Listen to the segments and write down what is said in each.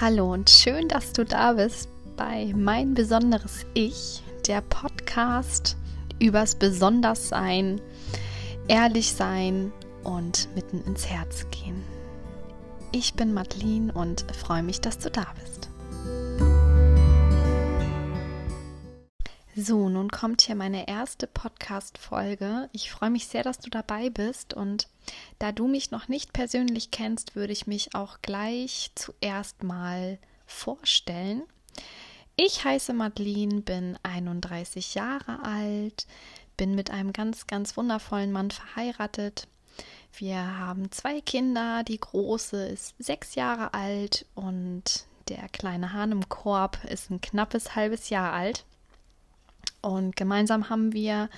Hallo und schön, dass du da bist bei Mein besonderes Ich, der Podcast übers Besonderssein, ehrlich sein und mitten ins Herz gehen. Ich bin Madeline und freue mich, dass du da bist. So, nun kommt hier meine erste Podcast-Folge. Ich freue mich sehr, dass du dabei bist und da du mich noch nicht persönlich kennst, würde ich mich auch gleich zuerst mal vorstellen. Ich heiße Madeline, bin 31 Jahre alt, bin mit einem ganz, ganz wundervollen Mann verheiratet. Wir haben zwei Kinder. Die große ist sechs Jahre alt und der kleine Hahn im Korb ist ein knappes halbes Jahr alt. Und gemeinsam haben wir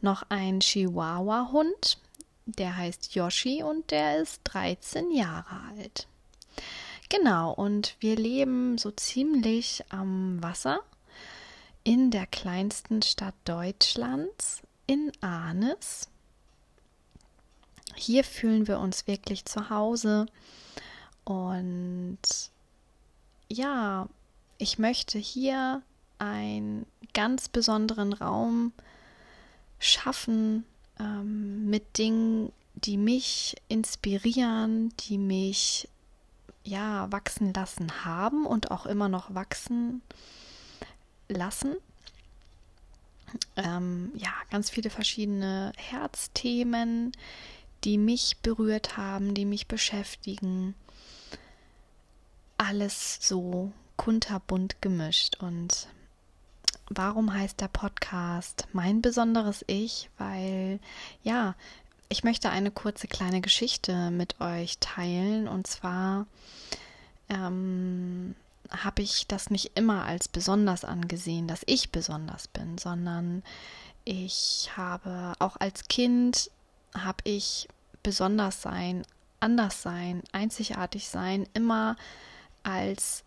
noch einen Chihuahua-Hund, der heißt Yoshi und der ist 13 Jahre alt. Genau, und wir leben so ziemlich am Wasser in der kleinsten Stadt Deutschlands, in Arnes. Hier fühlen wir uns wirklich zu Hause und ja, ich möchte hier einen ganz besonderen Raum schaffen ähm, mit Dingen, die mich inspirieren, die mich ja wachsen lassen haben und auch immer noch wachsen lassen. Ähm, ja, ganz viele verschiedene Herzthemen, die mich berührt haben, die mich beschäftigen. Alles so kunterbunt gemischt und warum heißt der Podcast Mein besonderes Ich? Weil ja, ich möchte eine kurze kleine Geschichte mit euch teilen. Und zwar ähm, habe ich das nicht immer als besonders angesehen, dass ich besonders bin, sondern ich habe auch als Kind habe ich besonders sein, anders sein, einzigartig sein immer als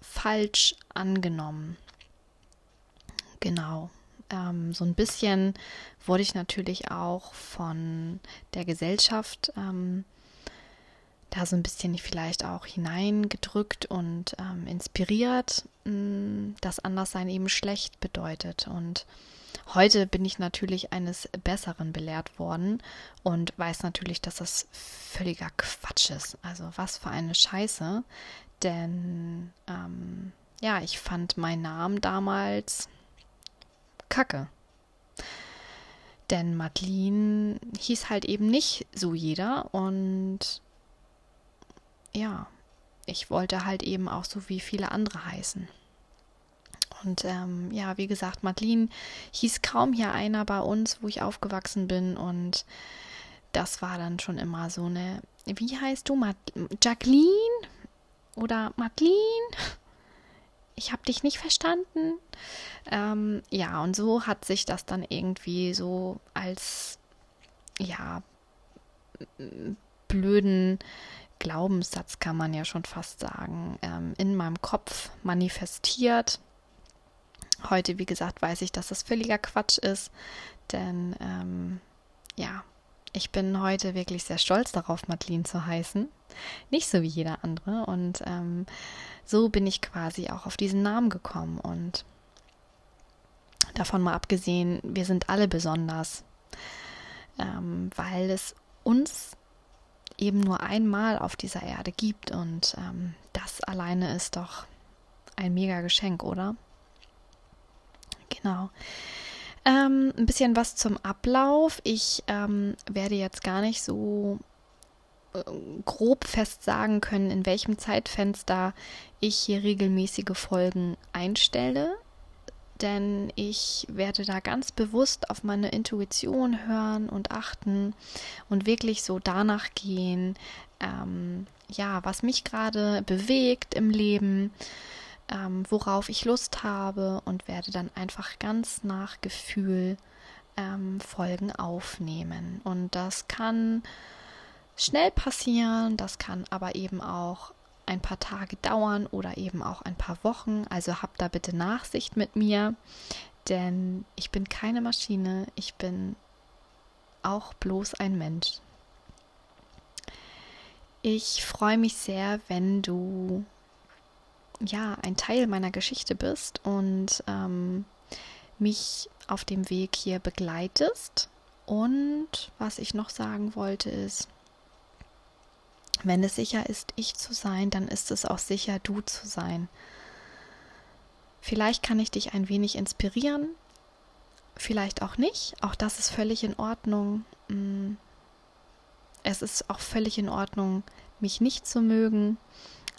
falsch angenommen. Genau. Ähm, so ein bisschen wurde ich natürlich auch von der Gesellschaft ähm, da so ein bisschen vielleicht auch hineingedrückt und ähm, inspiriert, mh, mm, dass Anderssein eben schlecht bedeutet. Und heute bin ich natürlich eines Besseren belehrt worden und weiß natürlich, dass das völliger Quatsch ist. Also was für eine Scheiße. Denn ähm, ja, ich fand meinen Namen damals Kacke. Denn Madeline hieß halt eben nicht so jeder und ja, ich wollte halt eben auch so wie viele andere heißen. Und ähm, ja, wie gesagt, Madeline hieß kaum hier einer bei uns, wo ich aufgewachsen bin. Und das war dann schon immer so eine, wie heißt du? Mad Jacqueline? Oder Madeline? Ich habe dich nicht verstanden. Ähm, ja, und so hat sich das dann irgendwie so als, ja, blöden Glaubenssatz, kann man ja schon fast sagen, ähm, in meinem Kopf manifestiert. Heute, wie gesagt, weiß ich, dass das völliger Quatsch ist, denn ähm, ja, ich bin heute wirklich sehr stolz darauf, Madeline zu heißen. Nicht so wie jeder andere. Und ähm, so bin ich quasi auch auf diesen Namen gekommen. Und davon mal abgesehen, wir sind alle besonders, ähm, weil es uns eben nur einmal auf dieser Erde gibt. Und ähm, das alleine ist doch ein mega Geschenk, oder? Genau. Ähm, ein bisschen was zum Ablauf. Ich ähm, werde jetzt gar nicht so grob fest sagen können, in welchem Zeitfenster ich hier regelmäßige Folgen einstelle. Denn ich werde da ganz bewusst auf meine Intuition hören und achten und wirklich so danach gehen, ähm, ja, was mich gerade bewegt im Leben ähm, worauf ich Lust habe und werde dann einfach ganz nach Gefühl ähm, Folgen aufnehmen. Und das kann schnell passieren, das kann aber eben auch ein paar Tage dauern oder eben auch ein paar Wochen. Also habt da bitte Nachsicht mit mir, denn ich bin keine Maschine, ich bin auch bloß ein Mensch. Ich freue mich sehr, wenn du ja ein Teil meiner Geschichte bist und ähm, mich auf dem Weg hier begleitest. Und was ich noch sagen wollte ist, wenn es sicher ist, ich zu sein, dann ist es auch sicher, du zu sein. Vielleicht kann ich dich ein wenig inspirieren, vielleicht auch nicht. Auch das ist völlig in Ordnung. Mm. Es ist auch völlig in Ordnung, mich nicht zu mögen.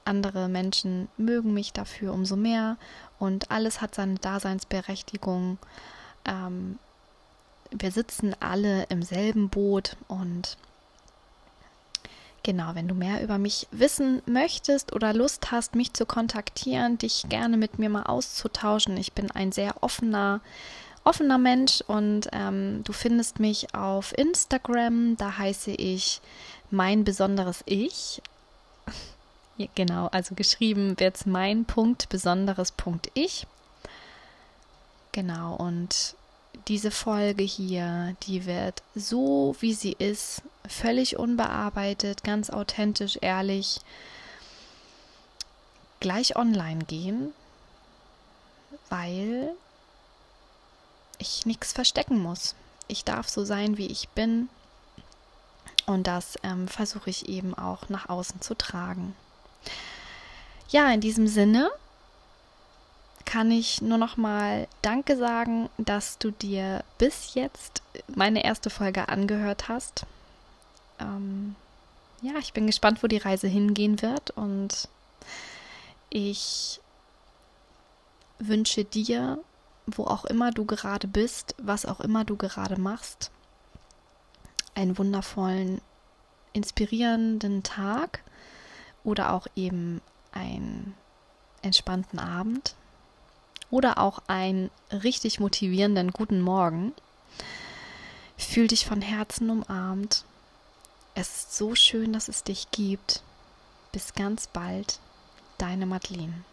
Andere Menschen mögen mich dafür umso mehr und alles hat seine Daseinsberechtigung. Ähm, wir sitzen alle im selben Boot und Genau, wenn du mehr über mich wissen möchtest oder Lust hast, mich zu kontaktieren, dich gerne mit mir mal auszutauschen. Ich bin ein sehr offener, offener Mensch und ähm, du findest mich auf Instagram. Da heiße ich mein besonderes Ich. Genau, also geschrieben wird es mein Punkt besonderes Punkt Ich. Genau, und diese Folge hier, die wird so, wie sie ist, völlig unbearbeitet, ganz authentisch, ehrlich, gleich online gehen, weil ich nichts verstecken muss. Ich darf so sein, wie ich bin. Und das ähm, versuche ich eben auch nach außen zu tragen. Ja, in diesem Sinne kann ich nur noch mal Danke sagen, dass du dir bis jetzt meine erste Folge angehört hast. Ähm, ja, ich bin gespannt, wo die Reise hingehen wird und ich wünsche dir, wo auch immer du gerade bist, was auch immer du gerade machst, einen wundervollen, inspirierenden Tag oder auch eben einen entspannten Abend oder auch einen richtig motivierenden guten Morgen. Fühl dich von Herzen umarmt. Es ist so schön, dass es dich gibt. Bis ganz bald, deine Madeline.